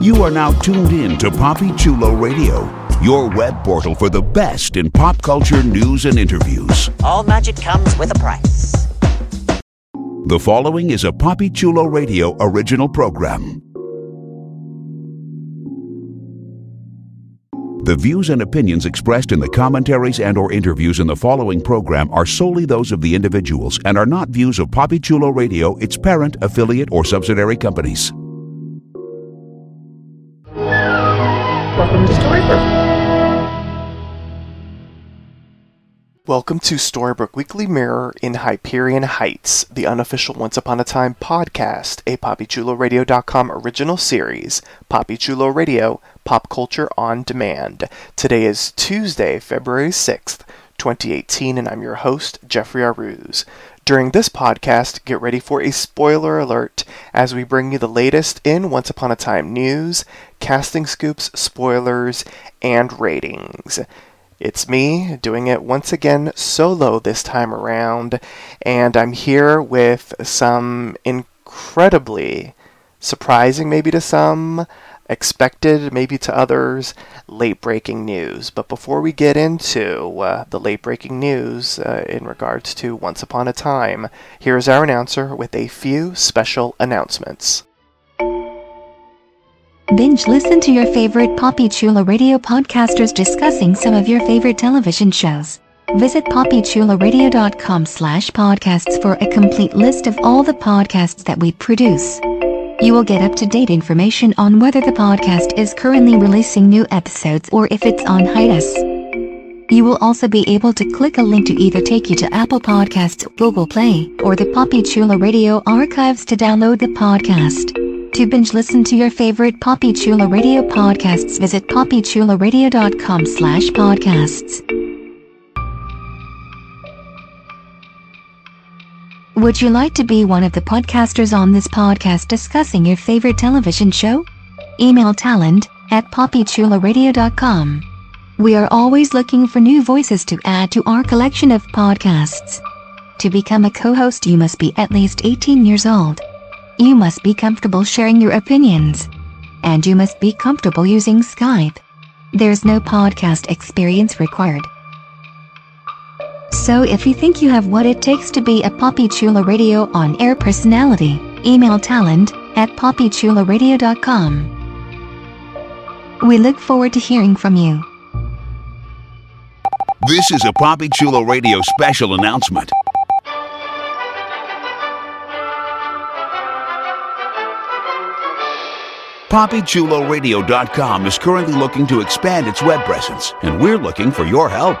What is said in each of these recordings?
You are now tuned in to Poppy Chulo Radio, your web portal for the best in pop culture news and interviews. All magic comes with a price. The following is a Poppy Chulo Radio original program. The views and opinions expressed in the commentaries and or interviews in the following program are solely those of the individuals and are not views of Poppy Chulo Radio, its parent, affiliate, or subsidiary companies. Welcome to Storybrooke. Welcome to Weekly Mirror in Hyperion Heights, the unofficial Once Upon a Time podcast, a PoppyChuloRadio.com original series. Poppy Chulo Radio, pop culture on demand. Today is Tuesday, February 6th, 2018, and I'm your host, Jeffrey Aruz. During this podcast, get ready for a spoiler alert as we bring you the latest in Once Upon a Time news, casting scoops, spoilers, and ratings. It's me doing it once again solo this time around, and I'm here with some incredibly surprising, maybe to some, expected maybe to others, late breaking news. But before we get into uh, the late breaking news uh, in regards to Once Upon a Time, here's our announcer with a few special announcements. Binge listen to your favorite Poppy Chulo radio podcasters discussing some of your favorite television shows. Visit poppychuloradio.com slash podcasts for a complete list of all the podcasts that we produce. You will get up-to-date information on whether the podcast is currently releasing new episodes or if it's on hiatus. You will also be able to click a link to either take you to Apple Podcasts, Google Play, or the Poppy Chulo Radio archives to download the podcast. To binge listen to your favorite Poppy Chulo Radio podcasts, visit poppychuloradio.com slash podcasts. Would you like to be one of the podcasters on this podcast discussing your favorite television show? Email talent at poppychuloradio.com. We are always looking for new voices to add to our collection of podcasts. To become a co-host you must be at least 18 years old. You must be comfortable sharing your opinions. And you must be comfortable using Skype. There's no podcast experience required. So if you think you have what it takes to be a Poppy Chulo Radio on-air personality, email talent at poppychuloradio.com. We look forward to hearing from you. This is a Poppy Chulo Radio special announcement. PoppyChuloRadio.com is currently looking to expand its web presence, and we're looking for your help.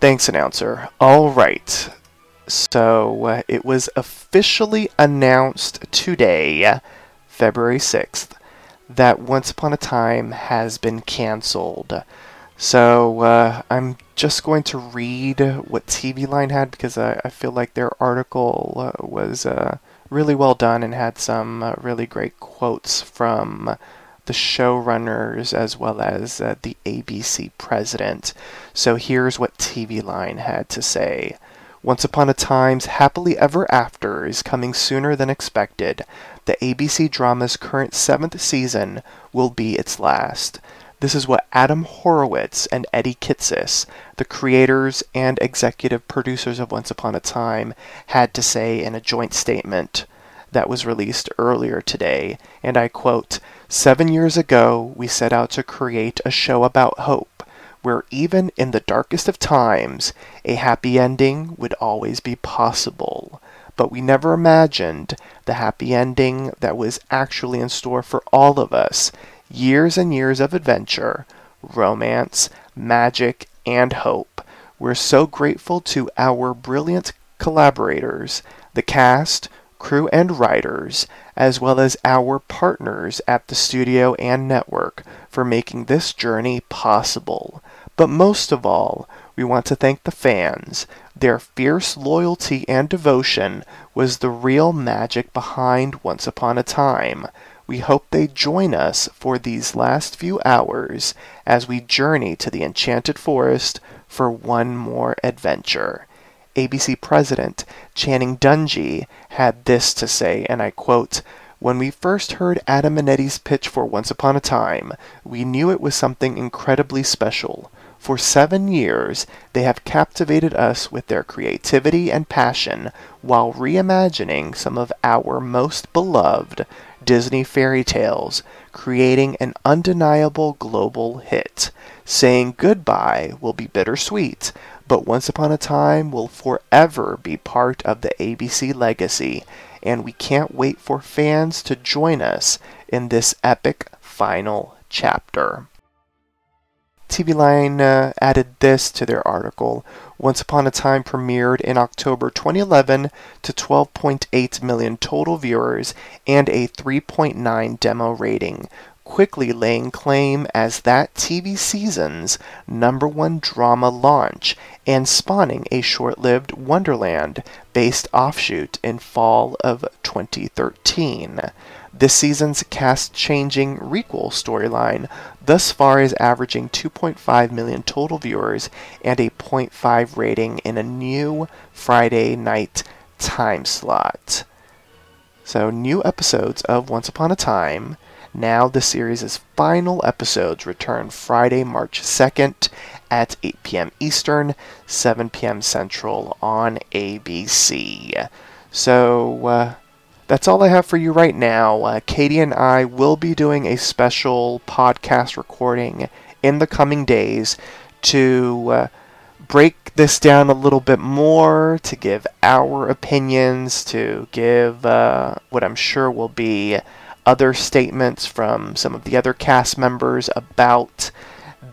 Thanks, announcer. All right. So uh, it was officially announced today, February 6th, that Once Upon a Time has been canceled. So uh, I'm just going to read what TV Line had because I, I feel like their article uh, was uh, really well done and had some uh, really great quotes from the showrunners as well as uh, the ABC president. So here's what TV Line had to say. Once Upon a Time's Happily Ever After is coming sooner than expected. The ABC drama's current seventh season will be its last. This is what Adam Horowitz and Eddie Kitsis, the creators and executive producers of Once Upon a Time, had to say in a joint statement that was released earlier today. And I quote Seven years ago, we set out to create a show about hope, where even in the darkest of times, a happy ending would always be possible. But we never imagined the happy ending that was actually in store for all of us years and years of adventure, romance, magic, and hope. We're so grateful to our brilliant collaborators, the cast, crew, and writers, as well as our partners at the studio and network for making this journey possible. But most of all, we want to thank the fans. Their fierce loyalty and devotion was the real magic behind Once Upon a Time. We hope they join us for these last few hours as we journey to the Enchanted Forest for one more adventure. ABC President Channing Dungey had this to say, and I quote, when we first heard Adam and Eddie's pitch for Once Upon a Time, we knew it was something incredibly special. For seven years, they have captivated us with their creativity and passion while reimagining some of our most beloved Disney fairy tales, creating an undeniable global hit. Saying goodbye will be bittersweet, but Once Upon a Time will forever be part of the ABC legacy, and we can't wait for fans to join us in this epic final chapter. TV Line uh, added this to their article. Once Upon a Time premiered in October 2011 to 12.8 million total viewers and a 3.9 demo rating, quickly laying claim as that TV season's number one drama launch and spawning a short lived Wonderland based offshoot in fall of 2013. This season's cast changing requel storyline thus far is averaging 2.5 million total viewers and a 0.5 rating in a new Friday night time slot. So, new episodes of Once Upon a Time now, the series' final episodes return Friday, March 2nd at 8 p.m. Eastern, 7 p.m. Central on ABC. So, uh, that's all I have for you right now. Uh, Katie and I will be doing a special podcast recording in the coming days to uh, break this down a little bit more, to give our opinions, to give uh, what I'm sure will be other statements from some of the other cast members about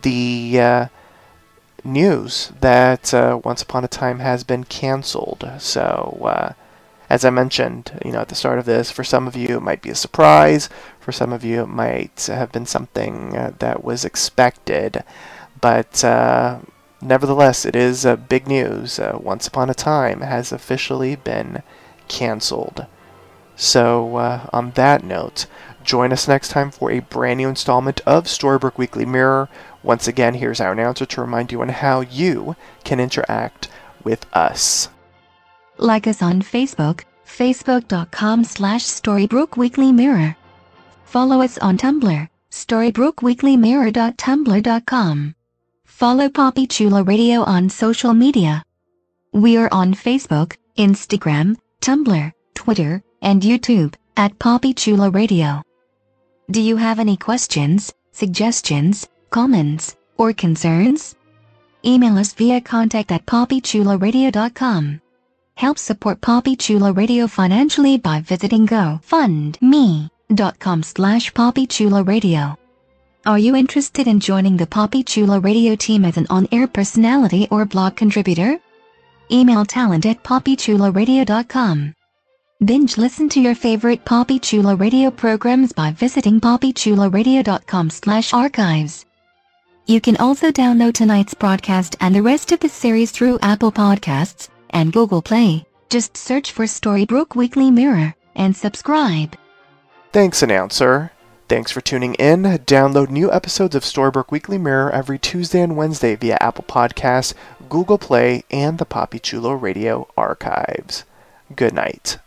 the uh, news that uh, Once Upon a Time has been canceled. So, uh, as I mentioned, you know, at the start of this, for some of you it might be a surprise. For some of you it might have been something uh, that was expected. But uh, nevertheless, it is uh, big news. Once Upon a Time has officially been canceled. So, uh, on that note, join us next time for a brand new installment of Storybrooke Weekly Mirror. Once again, here's our announcer to remind you on how you can interact with us. Like us on Facebook, facebook.com slash Mirror. Follow us on Tumblr, storybrookweeklymirror.tumblr.com. Follow Poppy Chulo Radio on social media. We are on Facebook, Instagram, Tumblr, Twitter, and YouTube at Poppy Chulo Radio. Do you have any questions, suggestions, comments, or concerns? Email us via contact at poppychuloradio.com. Help support Poppy Chulo Radio financially by visiting gofundme.com slash poppychuloradio. Are you interested in joining the Poppy Chulo Radio team as an on-air personality or blog contributor? Email talent at poppychuloradio.com. Binge listen to your favorite Poppy Chulo radio programs by visiting poppychuloradio.com slash archives. You can also download tonight's broadcast and the rest of the series through Apple Podcasts and Google Play. Just search for Storybrooke Weekly Mirror and subscribe. Thanks, announcer. Thanks for tuning in. Download new episodes of Storybrooke Weekly Mirror every Tuesday and Wednesday via Apple Podcasts, Google Play, and the Poppy Chulo Radio archives. Good night.